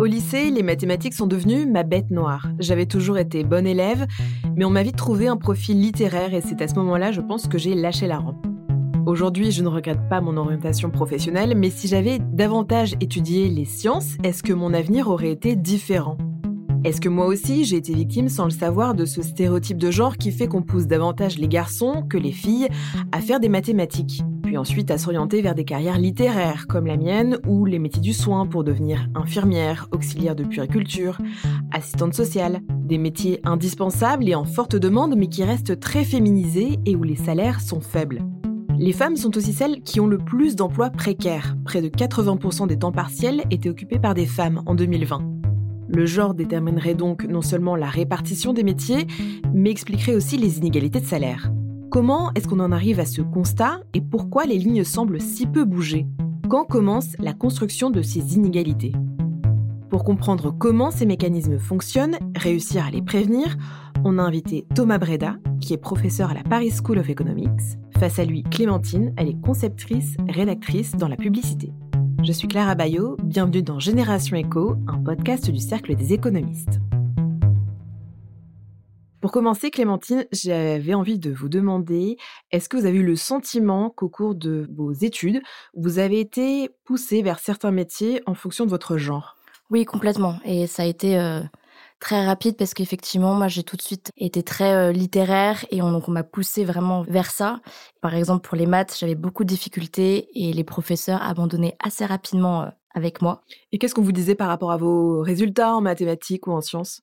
Au lycée, les mathématiques sont devenues ma bête noire. J'avais toujours été bonne élève, mais on m'a vite trouvé un profil littéraire et c'est à ce moment-là, je pense, que j'ai lâché la rampe. Aujourd'hui, je ne regrette pas mon orientation professionnelle, mais si j'avais davantage étudié les sciences, est-ce que mon avenir aurait été différent? Est-ce que moi aussi, j'ai été victime sans le savoir de ce stéréotype de genre qui fait qu'on pousse davantage les garçons que les filles à faire des mathématiques puis ensuite à s'orienter vers des carrières littéraires comme la mienne ou les métiers du soin pour devenir infirmière, auxiliaire de puériculture, assistante sociale, des métiers indispensables et en forte demande mais qui restent très féminisés et où les salaires sont faibles. Les femmes sont aussi celles qui ont le plus d'emplois précaires. Près de 80% des temps partiels étaient occupés par des femmes en 2020. Le genre déterminerait donc non seulement la répartition des métiers, mais expliquerait aussi les inégalités de salaire. Comment est-ce qu'on en arrive à ce constat et pourquoi les lignes semblent si peu bouger? Quand commence la construction de ces inégalités? Pour comprendre comment ces mécanismes fonctionnent, réussir à les prévenir, on a invité Thomas Breda, qui est professeur à la Paris School of Economics. Face à lui, Clémentine, elle est conceptrice, rédactrice dans la publicité. Je suis Clara Bayot, bienvenue dans Génération Éco, un podcast du Cercle des économistes. Pour commencer, Clémentine, j'avais envie de vous demander, est-ce que vous avez eu le sentiment qu'au cours de vos études, vous avez été poussée vers certains métiers en fonction de votre genre? Oui, complètement. Et ça a été euh, très rapide parce qu'effectivement, moi, j'ai tout de suite été très euh, littéraire et on, donc on m'a poussée vraiment vers ça. Par exemple, pour les maths, j'avais beaucoup de difficultés et les professeurs abandonnaient assez rapidement euh, avec moi. Et qu'est-ce qu'on vous disait par rapport à vos résultats en mathématiques ou en sciences?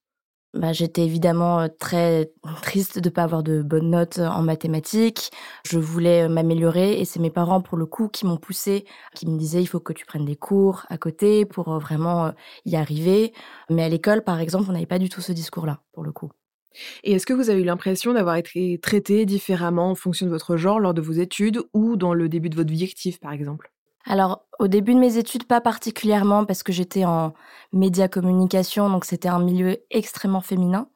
Bah, j'étais évidemment très triste de ne pas avoir de bonnes notes en mathématiques. Je voulais m'améliorer et c'est mes parents, pour le coup, qui m'ont poussé, qui me disaient il faut que tu prennes des cours à côté pour vraiment y arriver. Mais à l'école, par exemple, on n'avait pas du tout ce discours-là, pour le coup. Et est-ce que vous avez eu l'impression d'avoir été traité différemment en fonction de votre genre lors de vos études ou dans le début de votre vie active, par exemple? Alors, au début de mes études, pas particulièrement parce que j'étais en média communication, donc c'était un milieu extrêmement féminin.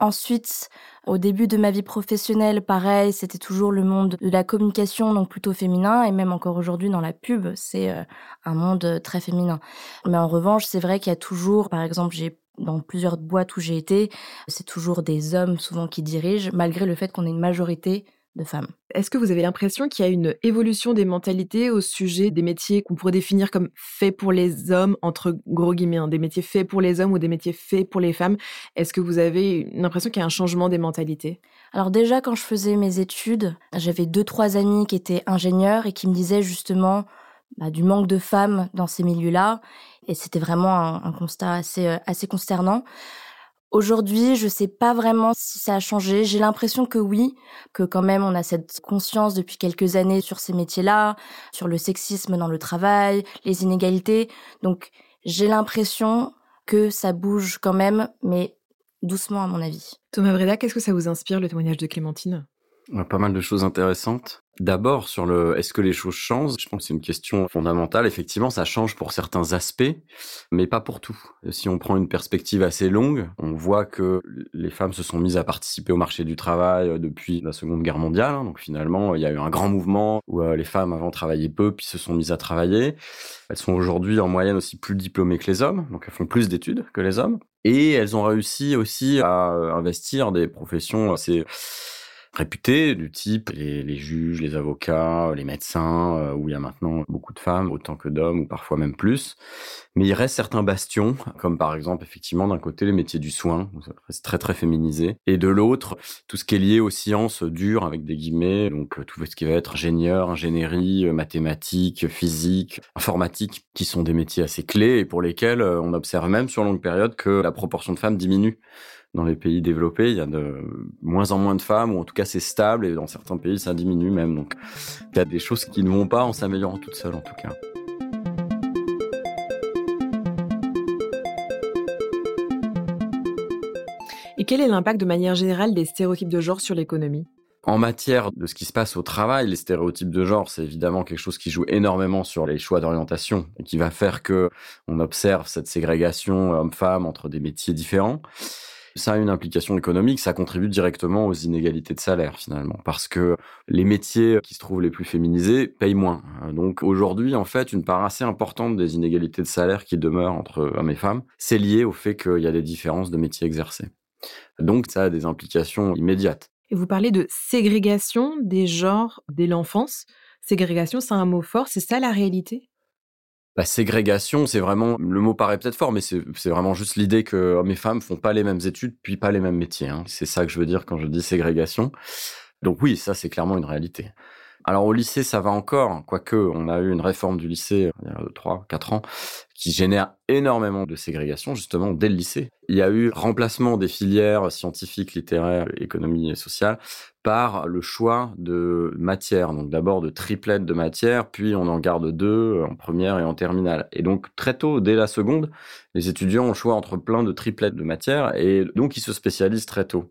Ensuite, au début de ma vie professionnelle, pareil, c'était toujours le monde de la communication, donc plutôt féminin, et même encore aujourd'hui dans la pub, c'est euh, un monde très féminin. Mais en revanche, c'est vrai qu'il y a toujours, par exemple, j'ai dans plusieurs boîtes où j'ai été, c'est toujours des hommes souvent qui dirigent, malgré le fait qu'on ait une majorité de femmes. Est-ce que vous avez l'impression qu'il y a une évolution des mentalités au sujet des métiers qu'on pourrait définir comme faits pour les hommes, entre gros guillemets, hein, des métiers faits pour les hommes ou des métiers faits pour les femmes? Est-ce que vous avez l'impression qu'il y a un changement des mentalités? Alors déjà, quand je faisais mes études, j'avais deux, trois amis qui étaient ingénieurs et qui me disaient justement bah, du manque de femmes dans ces milieux-là. Et c'était vraiment un, constat assez, euh, assez consternant. Aujourd'hui, je sais pas vraiment si ça a changé. J'ai l'impression que oui, que quand même on a cette conscience depuis quelques années sur ces métiers-là, sur le sexisme dans le travail, les inégalités. Donc, j'ai l'impression que ça bouge quand même, mais doucement à mon avis. Thomas Breda, qu'est-ce que ça vous inspire le témoignage de Clémentine? Pas mal de choses intéressantes. D'abord, sur le est-ce que les choses changent? Je pense que c'est une question fondamentale. Effectivement, ça change pour certains aspects, mais pas pour tout. Si on prend une perspective assez longue, on voit que les femmes se sont mises à participer au marché du travail euh, depuis la Seconde Guerre mondiale. Hein. Donc finalement, il y a eu un grand mouvement où euh, les femmes avant travaillaient peu, puis se sont mises à travailler. Elles sont aujourd'hui en moyenne aussi plus diplômées que les hommes, donc elles font plus d'études que les hommes. Et elles ont réussi aussi à euh, investir des professions assez réputés du type les, juges, les avocats, les médecins, euh, où il y a maintenant beaucoup de femmes, autant que d'hommes, ou parfois même plus. Mais il reste certains bastions, comme par exemple effectivement d'un côté les métiers du soin, où très très féminisé, et de l'autre tout ce qui est lié aux sciences dures avec des guillemets, donc tout ce qui va être ingénieur, ingénierie, euh, mathématiques, physique, informatique, qui sont des métiers assez clés et pour lesquels euh, on observe même sur longue période que la proportion de femmes diminue dans les pays développés, il y a de moins en moins de femmes, ou en tout cas c'est stable, et dans certains pays ça diminue même. Donc il y a des choses qui ne vont pas en s'améliorant toutes seules en tout cas. Et quel est l'impact de manière générale des stéréotypes de genre sur l'économie? En matière de ce qui se passe au travail, les stéréotypes de genre, c'est évidemment quelque chose qui joue énormément sur les choix d'orientation et qui va faire que on observe cette ségrégation homme-femme entre des métiers différents. Ça a une implication économique, ça contribue directement aux inégalités de salaire finalement, parce que les métiers qui se trouvent les plus féminisés payent moins. Donc aujourd'hui, en fait, une part assez importante des inégalités de salaire qui demeurent entre hommes et femmes, c'est lié au fait qu'il y a des différences de métiers exercés. Donc ça a des implications immédiates. Et vous parlez de ségrégation des genres dès l'enfance. Ségrégation, c'est un mot fort, c'est ça la réalité? La ségrégation, c'est vraiment, le mot paraît peut-être fort, mais c'est vraiment juste l'idée que hommes et femmes font pas les mêmes études, puis pas les mêmes métiers. Hein. C'est ça que je veux dire quand je dis ségrégation. Donc oui, ça c'est clairement une réalité. Alors au lycée, ça va encore, quoique on a eu une réforme du lycée il y a 3, 4 ans, qui génère énormément de ségrégation, justement, dès le lycée. Il y a eu remplacement des filières scientifiques, littéraires, économie et sociales par le choix de matières. Donc d'abord de triplettes de matières, puis on en garde deux en première et en terminale. Et donc très tôt, dès la seconde, les étudiants ont le choix entre plein de triplettes de matières et donc ils se spécialisent très tôt.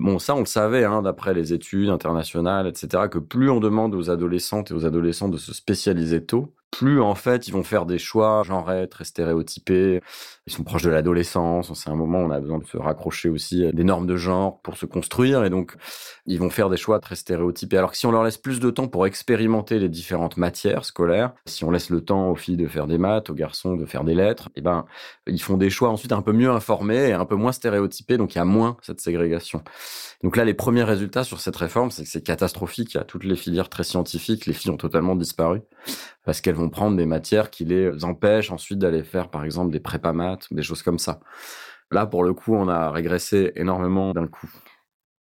Bon, ça, on le savait, hein, d'après les études internationales, etc., que plus on demande aux adolescentes et aux adolescents de se spécialiser tôt, plus en fait ils vont faire des choix genrés très stéréotypés. Ils sont proches de l'adolescence. C'est un moment où on a besoin de se raccrocher aussi à des normes de genre pour se construire. Et donc, ils vont faire des choix très stéréotypés. Alors que si on leur laisse plus de temps pour expérimenter les différentes matières scolaires, si on laisse le temps aux filles de faire des maths, aux garçons de faire des lettres, et eh ben, ils font des choix ensuite un peu mieux informés et un peu moins stéréotypés. Donc, il y a moins cette ségrégation. Donc là, les premiers résultats sur cette réforme, c'est que c'est catastrophique. Il y a toutes les filières très scientifiques. Les filles ont totalement disparu parce qu'elles vont prendre des matières qui les empêchent ensuite d'aller faire, par exemple, des prépa maths, des choses comme ça. Là, pour le coup, on a régressé énormément d'un coup.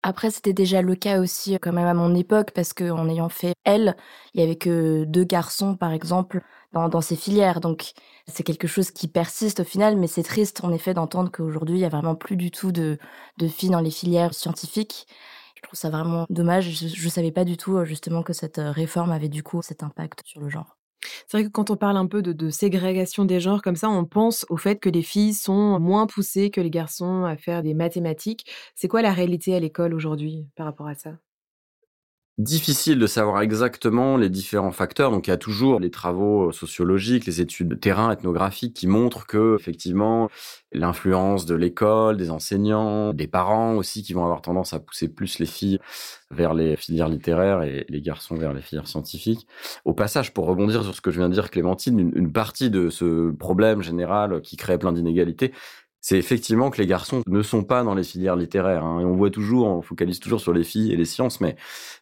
Après, c'était déjà le cas aussi quand même à mon époque, parce qu'en ayant fait elle, il y avait que deux garçons, par exemple, dans, ces filières. Donc, c'est quelque chose qui persiste au final, mais c'est triste en effet d'entendre qu'aujourd'hui, il y a vraiment plus du tout de, de filles dans les filières scientifiques. Je trouve ça vraiment dommage. Je ne savais pas du tout justement que cette réforme avait du coup cet impact sur le genre. C'est vrai que quand on parle un peu de, ségrégation des genres comme ça, on pense au fait que les filles sont moins poussées que les garçons à faire des mathématiques. C'est quoi la réalité à l'école aujourd'hui par rapport à ça? Difficile de savoir exactement les différents facteurs. Donc il y a toujours les travaux sociologiques, les études de terrain ethnographiques qui montrent que effectivement l'influence de l'école, des enseignants, des parents aussi qui vont avoir tendance à pousser plus les filles vers les filières littéraires et les garçons vers les filières scientifiques. Au passage, pour rebondir sur ce que je viens de dire, Clémentine, une partie de ce problème général qui crée plein d'inégalités, c'est effectivement que les garçons ne sont pas dans les filières littéraires. Hein. Et on voit toujours, on focalise toujours sur les filles et les sciences, mais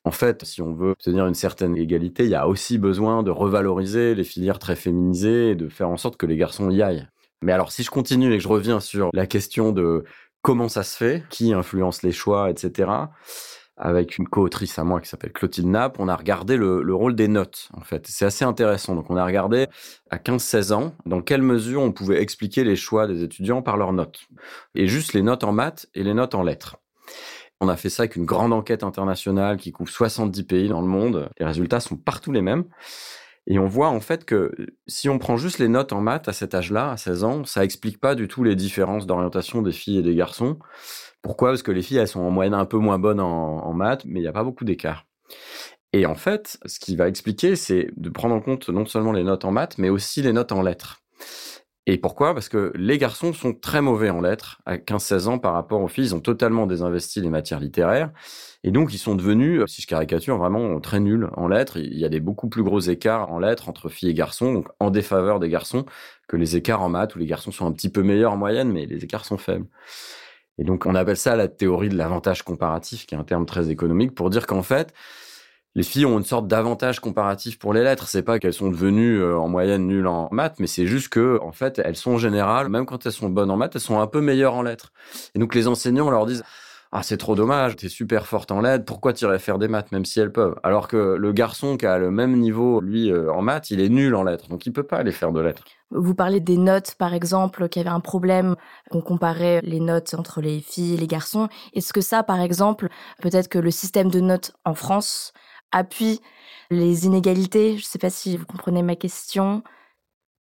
en fait, si on veut obtenir une certaine égalité, il y a aussi besoin de revaloriser les filières très féminisées et de faire en sorte que les garçons y aillent. Mais alors, si je continue et que je reviens sur la question de comment ça se fait, qui influence les choix, etc avec une co-autrice à moi qui s'appelle Clotilde Napp, on a regardé le, rôle des notes, en fait. C'est assez intéressant. Donc, on a regardé à 15-16 ans dans quelle mesure on pouvait expliquer les choix des étudiants par leurs notes. Et juste les notes en maths et les notes en lettres. On a fait ça avec une grande enquête internationale qui couvre 70 pays dans le monde. Les résultats sont partout les mêmes. Et on voit en fait que si on prend juste les notes en maths à cet âge-là, à 16 ans, ça explique pas du tout les différences d'orientation des filles et des garçons. Pourquoi? Parce que les filles, elles sont en moyenne un peu moins bonnes en, maths, mais il n'y a pas beaucoup d'écart. Et en fait, ce qui va expliquer, c'est de prendre en compte non seulement les notes en maths, mais aussi les notes en lettres. Et pourquoi? Parce que les garçons sont très mauvais en lettres à 15-16 ans par rapport aux filles. Ils ont totalement désinvesti les matières littéraires. Et donc, ils sont devenus, si je caricature, vraiment très nuls en lettres. Il y a des beaucoup plus gros écarts en lettres entre filles et garçons, donc en défaveur des garçons, que les écarts en maths, où les garçons sont un petit peu meilleurs en moyenne, mais les écarts sont faibles. Et donc, on appelle ça la théorie de l'avantage comparatif, qui est un terme très économique, pour dire qu'en fait, les filles ont une sorte d'avantage comparatif pour les lettres. C'est pas qu'elles sont devenues euh, en moyenne nulles en maths, mais c'est juste que, en fait, elles sont en général, même quand elles sont bonnes en maths, elles sont un peu meilleures en lettres. Et donc, les enseignants leur disent, ah c'est trop dommage, t'es super forte en lettres, pourquoi t'irais faire des maths même si elles peuvent? Alors que le garçon qui a le même niveau, lui, euh, en maths, il est nul en lettres, donc il peut pas aller faire de lettres. Vous parlez des notes, par exemple, qu'il y avait un problème, qu'on comparait les notes entre les filles et les garçons. Est-ce que ça, par exemple, peut-être que le système de notes en France appuie les inégalités? Je ne sais pas si vous comprenez ma question.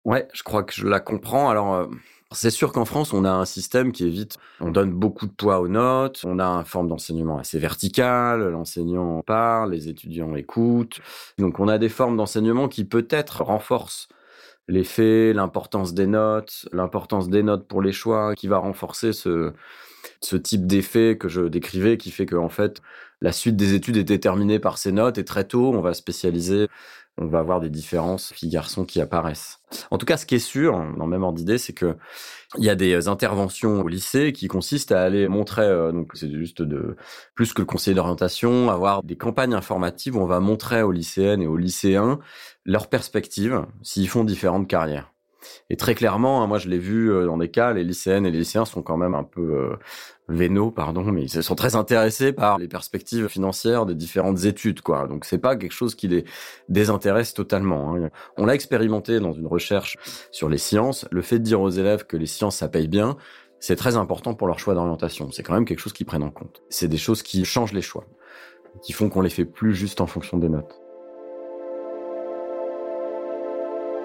Ouais, je crois que je la comprends. Alors, euh, c'est sûr qu'en France, on a un système qui évite, on donne beaucoup de poids aux notes, on a une forme d'enseignement assez verticale, l'enseignant parle, les étudiants écoutent. Donc on a des formes d'enseignement qui peut-être renforcent l'effet, l'importance des notes, l'importance des notes pour les choix, qui va renforcer ce, ce type d'effet que je décrivais qui fait que en fait la suite des études est déterminée par ces notes et très tôt on va spécialiser on va avoir des différences filles-garçons qui apparaissent. En tout cas, ce qui est sûr, dans le même ordre d'idée, c'est que il y a des interventions au lycée qui consistent à aller montrer, euh, donc c'est juste de plus que le conseiller d'orientation, avoir des campagnes informatives où on va montrer aux lycéennes et aux lycéens leurs perspectives s'ils font différentes carrières. Et très clairement, hein, moi je l'ai vu euh, dans des cas, les lycéennes et les lycéens sont quand même un peu euh, vénaux, pardon, mais ils sont très intéressés par les perspectives financières des différentes études, quoi. Donc c'est pas quelque chose qui les désintéresse totalement. Hein. On l'a expérimenté dans une recherche sur les sciences. Le fait de dire aux élèves que les sciences ça paye bien, c'est très important pour leur choix d'orientation. C'est quand même quelque chose qu'ils prennent en compte. C'est des choses qui changent les choix, qui font qu'on les fait plus juste en fonction des notes.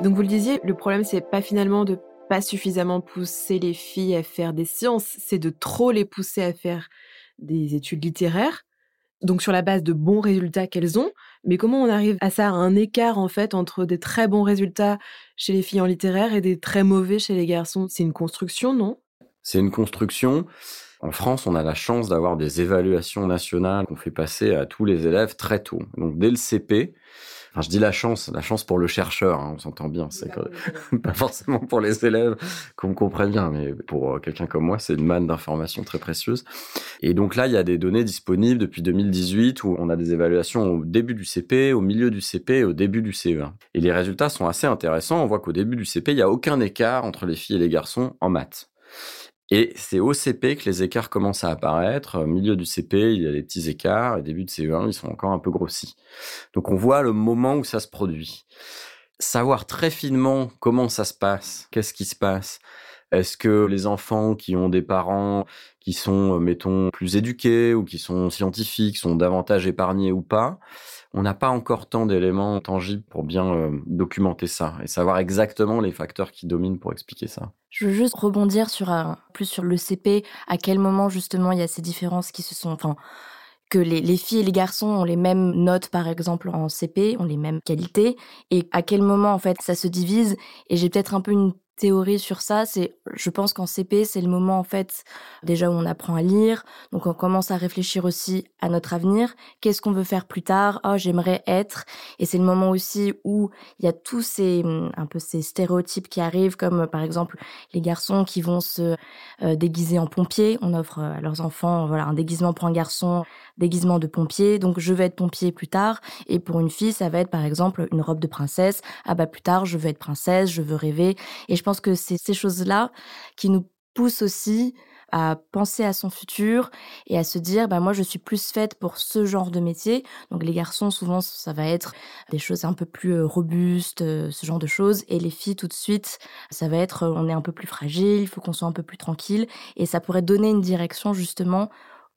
Donc vous le disiez, le problème c'est pas finalement de pas suffisamment pousser les filles à faire des sciences, c'est de trop les pousser à faire des études littéraires. Donc sur la base de bons résultats qu'elles ont, mais comment on arrive à ça, à un écart en fait entre des très bons résultats chez les filles en littéraire et des très mauvais chez les garçons? C'est une construction, non? C'est une construction. En France, on a la chance d'avoir des évaluations nationales qu'on fait passer à tous les élèves très tôt. Donc dès le CP, Enfin, je dis la chance, la chance pour le chercheur, hein, on s'entend bien. C'est pas forcément pour les élèves qu'on comprenne bien, mais pour euh, quelqu'un comme moi, c'est une manne d'informations très précieuse. Et donc là, il y a des données disponibles depuis 2018 où on a des évaluations au début du CP, au milieu du CP et au début du CE1. Et les résultats sont assez intéressants. On voit qu'au début du CP, il n'y a aucun écart entre les filles et les garçons en maths. Et c'est au CP que les écarts commencent à apparaître. Au milieu du CP, il y a des petits écarts. Et début de CE1, ils sont encore un peu grossis. Donc on voit le moment où ça se produit. Savoir très finement comment ça se passe, qu'est-ce qui se passe. Est-ce que les enfants qui ont des parents qui sont, mettons, plus éduqués ou qui sont scientifiques sont davantage épargnés ou pas? On n'a pas encore tant d'éléments tangibles pour bien euh, documenter ça et savoir exactement les facteurs qui dominent pour expliquer ça. Je veux juste rebondir sur un, plus sur le CP, à quel moment justement il y a ces différences qui se sont, enfin, que les, les, filles et les garçons ont les mêmes notes, par exemple, en CP, ont les mêmes qualités, et à quel moment, en fait, ça se divise. Et j'ai peut-être un peu une théorie sur ça, c'est, je pense qu'en CP, c'est le moment en fait déjà où on apprend à lire, donc on commence à réfléchir aussi à notre avenir, qu'est-ce qu'on veut faire plus tard, oh j'aimerais être, et c'est le moment aussi où il y a tous ces un peu ces stéréotypes qui arrivent, comme par exemple les garçons qui vont se euh, déguiser en pompier, on offre à leurs enfants voilà un déguisement pour un garçon, déguisement de pompier, donc je vais être pompier plus tard, et pour une fille ça va être par exemple une robe de princesse, ah bah plus tard je veux être princesse, je veux rêver, et je pense que c'est ces choses-là qui nous poussent aussi à penser à son futur et à se dire bah moi je suis plus faite pour ce genre de métier. Donc les garçons souvent ça va être des choses un peu plus euh, robustes euh, ce genre de choses. Et les filles tout de suite ça va être on est un peu plus fragile il faut qu'on soit un peu plus tranquille. Et ça pourrait donner une direction justement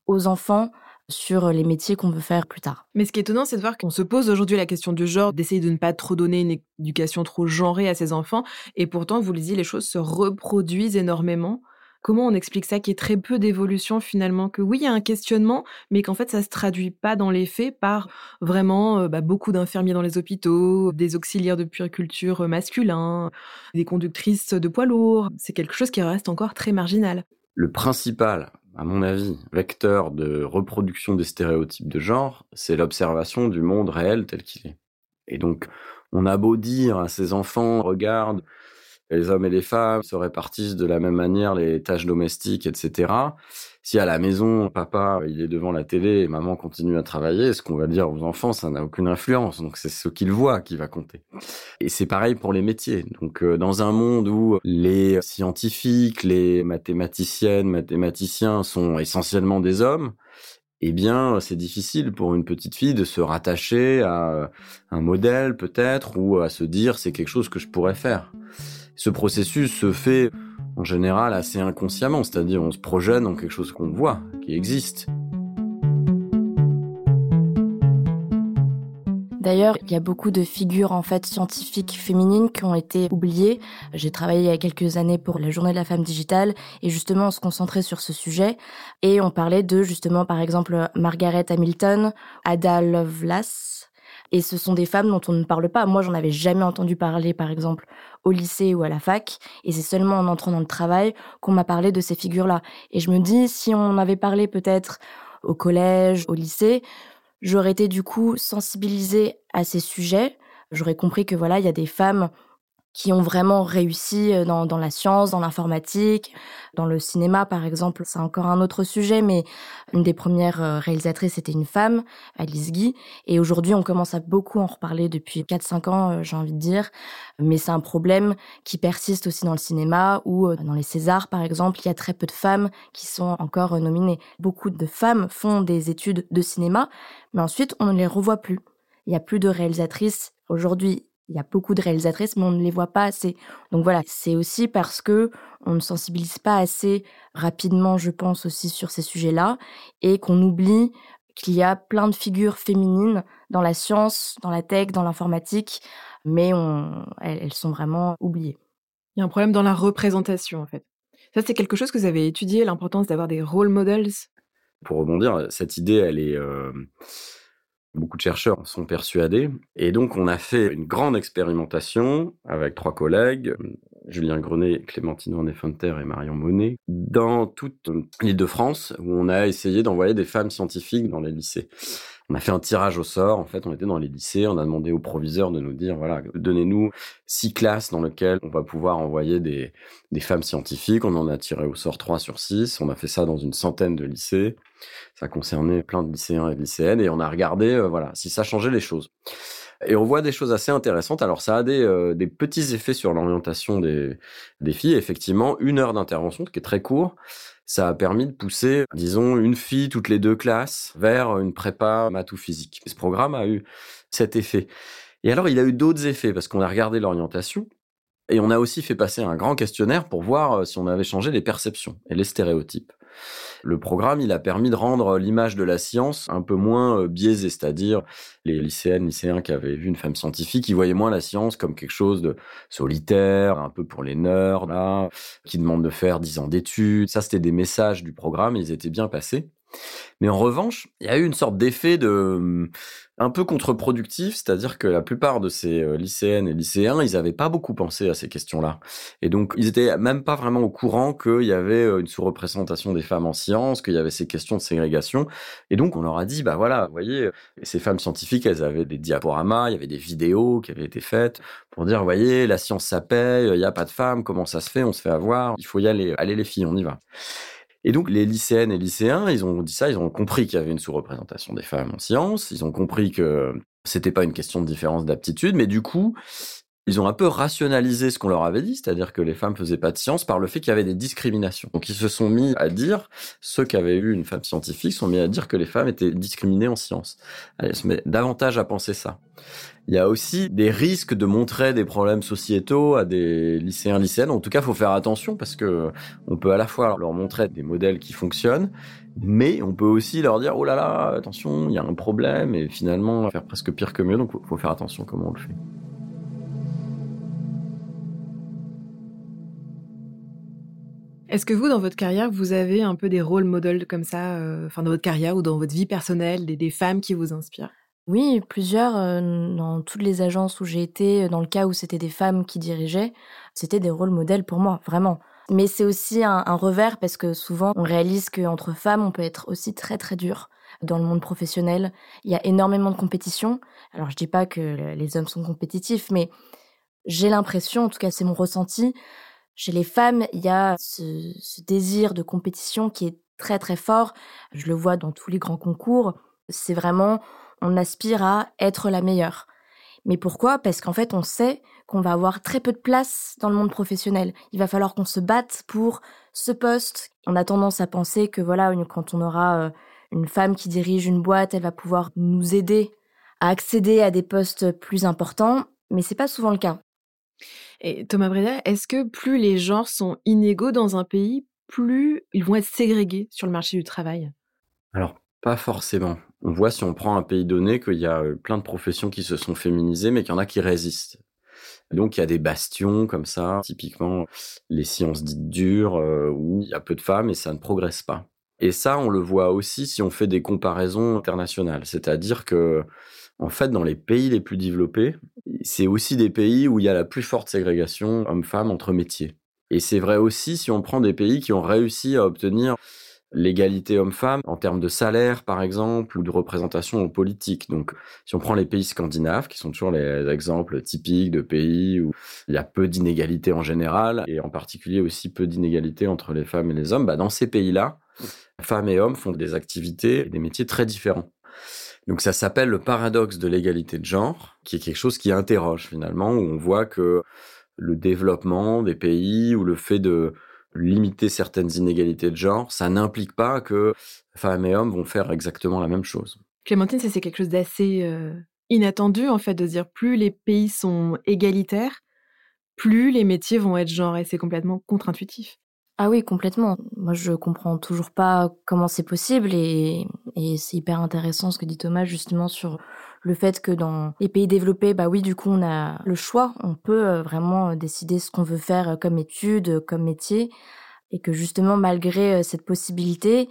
aux enfants sur les métiers qu'on veut faire plus tard. Mais ce qui est étonnant, c'est de voir qu'on se pose aujourd'hui la question du genre, d'essayer de ne pas trop donner une éducation trop genrée à ses enfants, et pourtant, vous le dites, les choses se reproduisent énormément. Comment on explique ça, qu'il y ait très peu d'évolution finalement, que oui, il y a un questionnement, mais qu'en fait, ça se traduit pas dans les faits par vraiment euh, bah, beaucoup d'infirmiers dans les hôpitaux, des auxiliaires de puériculture masculins, des conductrices de poids lourds. C'est quelque chose qui reste encore très marginal. Le principal à mon avis, vecteur de reproduction des stéréotypes de genre, c'est l'observation du monde réel tel qu'il est. Et donc, on a beau dire à ces enfants, regarde, les hommes et les femmes se répartissent de la même manière les tâches domestiques, etc. Si à la maison, papa, il est devant la télé et maman continue à travailler, ce qu'on va dire aux enfants, ça n'a aucune influence. Donc c'est ce qu'ils voient qui va compter. Et c'est pareil pour les métiers. Donc euh, dans un monde où les scientifiques, les mathématiciennes, mathématiciens sont essentiellement des hommes, eh bien, c'est difficile pour une petite fille de se rattacher à un modèle peut-être ou à se dire c'est quelque chose que je pourrais faire. Ce processus se fait en général assez inconsciemment, c'est-à-dire on se projette dans quelque chose qu'on voit, qui existe. D'ailleurs, il y a beaucoup de figures en fait scientifiques féminines qui ont été oubliées. J'ai travaillé il y a quelques années pour la Journée de la femme digitale et justement on se concentrait sur ce sujet et on parlait de justement par exemple Margaret Hamilton, Ada Lovelace, Et ce sont des femmes dont on ne parle pas. Moi, j'en avais jamais entendu parler, par exemple, au lycée ou à la fac. Et c'est seulement en entrant dans le travail qu'on m'a parlé de ces figures-là. Et je me dis, si on avait parlé peut-être au collège, au lycée, j'aurais été du coup sensibilisée à ces sujets. J'aurais compris que voilà, il y a des femmes qui ont vraiment réussi euh, dans, dans la science, dans l'informatique, dans le cinéma par exemple. C'est encore un autre sujet, mais une des premières euh, réalisatrices était une femme, Alice Guy. Et aujourd'hui, on commence à beaucoup en reparler depuis 4-5 ans, euh, j'ai envie de dire. Mais c'est un problème qui persiste aussi dans le cinéma ou dans les Césars par exemple. Il y a très peu de femmes qui sont encore nominées. Beaucoup de femmes font des études de cinéma, mais ensuite on ne les revoit plus. Il n'y a plus de réalisatrices. Aujourd'hui, il y a beaucoup de réalisatrices, mais on ne les voit pas assez. Donc voilà, c'est aussi parce que on ne sensibilise pas assez rapidement, je pense aussi sur ces sujets-là, et qu'on oublie qu'il y a plein de figures féminines dans la science, dans la tech, dans l'informatique, mais on, elles, sont vraiment oubliées. Il y a un problème dans la représentation, en fait. Ça, c'est quelque chose que vous avez étudié, l'importance d'avoir des role models? Pour rebondir, cette idée, elle est euh, Beaucoup de chercheurs en sont persuadés. Et donc, on a fait une grande expérimentation avec trois collègues, Julien Grenet, Clémentine René-Fonter et Marion Monet, dans toute l'île de France, où on a essayé d'envoyer des femmes scientifiques dans les lycées. On a fait un tirage au sort. En fait, on était dans les lycées. On a demandé au proviseur de nous dire, voilà, donnez-nous six classes dans lesquelles on va pouvoir envoyer des, des femmes scientifiques. On en a tiré au sort trois sur six. On a fait ça dans une centaine de lycées. Ça concernait plein de lycéens et de lycéennes. Et on a regardé, euh, voilà, si ça changeait les choses. Et on voit des choses assez intéressantes. Alors, ça a des, euh, petits effets sur l'orientation des, des filles. Effectivement, une heure d'intervention, qui est très court, ça a permis de pousser, disons, une fille toutes les deux classes vers une prépa maths ou physique. ce programme a eu cet effet. Et alors, il a eu d'autres effets parce qu'on a regardé l'orientation et on a aussi fait passer un grand questionnaire pour voir euh, si on avait changé les perceptions et les stéréotypes. Le programme, il a permis de rendre l'image de la science un peu moins euh, biaisée, c'est-à-dire les lycéennes, lycéens qui avaient vu une femme scientifique, ils voyaient moins la science comme quelque chose de solitaire, un peu pour les nerds, là, qui demande de faire 10 ans d'études. Ça, c'était des messages du programme, ils étaient bien passés. Mais en revanche, il y a eu une sorte d'effet de un peu contre-productif, c'est-à-dire que la plupart de ces euh, lycéennes et lycéens, ils n'avaient pas beaucoup pensé à ces questions-là. Et donc, ils étaient même pas vraiment au courant qu'il y avait euh, une sous-représentation des femmes en sciences, qu'il y avait ces questions de ségrégation. Et donc, on leur a dit, bah voilà, vous voyez, ces femmes scientifiques, elles avaient des diaporamas, il y avait des vidéos qui avaient été faites pour dire, vous voyez, la science, ça paye, il n'y a pas de femmes, comment ça se fait, on se fait avoir, il faut y aller, allez les filles, on y va. Et donc, les lycéennes et lycéens, ils ont dit ça, ils ont compris qu'il y avait une sous-représentation des femmes en sciences, ils ont compris que c'était pas une question de différence d'aptitude, mais du coup, ils ont un peu rationalisé ce qu'on leur avait dit, c'est-à-dire que les femmes faisaient pas de science par le fait qu'il y avait des discriminations. Donc ils se sont mis à dire, ceux qui avaient eu une femme scientifique sont mis à dire que les femmes étaient discriminées en science. Allez, se met davantage à penser ça. Il y a aussi des risques de montrer des problèmes sociétaux à des lycéens, lycéennes. En tout cas, faut faire attention parce que on peut à la fois leur montrer des modèles qui fonctionnent, mais on peut aussi leur dire, oh là là, attention, il y a un problème et finalement faire presque pire que mieux. Donc, faut faire attention comment on le fait. Est-ce que vous, dans votre carrière, vous avez un peu des rôles modèles comme ça, euh, enfin dans votre carrière ou dans votre vie personnelle, des, femmes qui vous inspirent? Oui, plusieurs. Euh, dans toutes les agences où j'ai été, dans le cas où c'était des femmes qui dirigeaient, c'était des rôles modèles pour moi, vraiment. Mais c'est aussi un, revers parce que souvent on réalise qu'entre femmes, on peut être aussi très très dur dans le monde professionnel. Il y a énormément de compétition. Alors je dis pas que les hommes sont compétitifs, mais j'ai l'impression, en tout cas c'est mon ressenti, chez les femmes, il y a ce, désir de compétition qui est très très fort. Je le vois dans tous les grands concours. C'est vraiment, on aspire à être la meilleure. Mais pourquoi? Parce qu'en fait, on sait qu'on va avoir très peu de place dans le monde professionnel. Il va falloir qu'on se batte pour ce poste. On a tendance à penser que voilà, quand on aura euh, une femme qui dirige une boîte, elle va pouvoir nous aider à accéder à des postes plus importants, mais c'est pas souvent le cas. Et Thomas Breda, est-ce que plus les genres sont inégaux dans un pays, plus ils vont être ségrégés sur le marché du travail? Alors, pas forcément. On voit si on prend un pays donné qu'il y a plein de professions qui se sont féminisées, mais qu'il y en a qui résistent. Donc il y a des bastions comme ça, typiquement les sciences dites dures, où il y a peu de femmes et ça ne progresse pas. Et ça, on le voit aussi si on fait des comparaisons internationales. C'est-à-dire que En fait, dans les pays les plus développés, c'est aussi des pays où il y a la plus forte ségrégation homme-femme entre métiers. Et c'est vrai aussi si on prend des pays qui ont réussi à obtenir l'égalité homme-femme en termes de salaire, par exemple, ou de représentation en politique. Donc, si on prend les pays scandinaves, qui sont toujours les exemples typiques de pays où il y a peu d'inégalités en général, et en particulier aussi peu d'inégalités entre les femmes et les hommes, bah dans ces pays-là, femmes et hommes font des activités et des métiers très différents. Donc ça s'appelle le paradoxe de l'égalité de genre, qui est quelque chose qui interroge finalement, où on voit que le développement des pays ou le fait de limiter certaines inégalités de genre, ça n'implique pas que femmes et hommes vont faire exactement la même chose. Clémentine, c'est quelque chose d'assez euh, inattendu en fait de dire plus les pays sont égalitaires, plus les métiers vont être genrés. C'est complètement contre-intuitif. Ah oui, complètement. Moi, je comprends toujours pas comment c'est possible et, c'est hyper intéressant ce que dit Thomas justement sur le fait que dans les pays développés, bah oui, du coup, on a le choix, on peut euh, vraiment euh, décider ce qu'on veut faire euh, comme étude, comme métier, et que justement, malgré cette possibilité,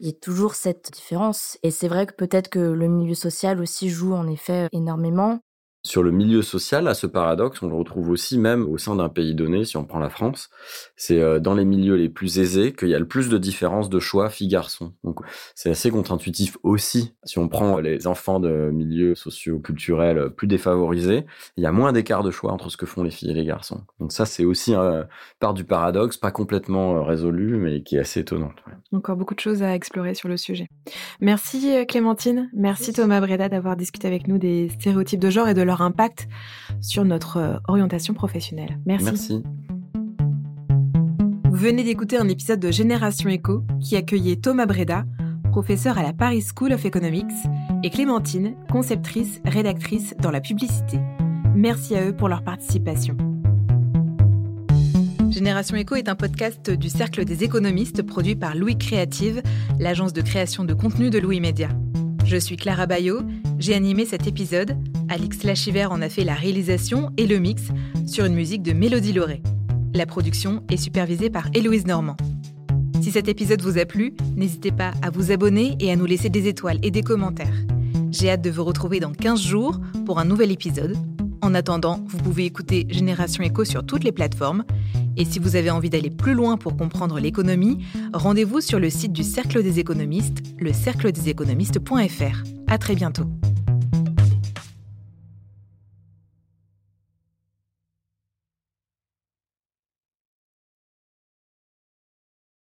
il y a toujours cette différence. Et c'est vrai que peut-être que le milieu social aussi joue en effet énormément. Sur le milieu social, à ce paradoxe, on le retrouve aussi même au sein d'un pays donné, si on prend la France. C'est euh, dans les milieux les plus aisés qu'il y a le plus de différences de choix filles-garçons. Donc c'est assez contre-intuitif aussi. Si on prend les enfants de milieux socio-culturels plus défavorisés, il y a moins d'écart de choix entre ce que font les filles et les garçons. Donc ça, c'est aussi un part du paradoxe, pas complètement euh, résolu, mais qui est assez étonnante. Encore beaucoup de choses à explorer sur le sujet. Merci euh, Clémentine, merci Thomas Breda d'avoir discuté avec nous des stéréotypes de genre et de leur impact sur notre euh, orientation professionnelle. Merci. Merci. Vous venez d'écouter un épisode de Génération Echo qui accueillait Thomas Breda, professeur à la Paris School of Economics, et Clémentine, conceptrice, rédactrice dans la publicité. Merci à eux pour leur participation. Génération Echo est un podcast du Cercle des économistes produit par Louis Créative, l'agence de création de contenu de Louis Média. Je suis Clara Bayot, j'ai animé cet épisode. Alix Lachiver en a fait la réalisation et le mix sur une musique de Mélodie Lauré. La production est supervisée par Héloïse Normand. Si cet épisode vous a plu, n'hésitez pas à vous abonner et à nous laisser des étoiles et des commentaires. J'ai hâte de vous retrouver dans 15 jours pour un nouvel épisode. En attendant, vous pouvez écouter Génération Echo sur toutes les plateformes. Et si vous avez envie d'aller plus loin pour comprendre l'économie, rendez-vous sur le site du Cercle des économistes, le cercledeséconomistes.fr. À très bientôt.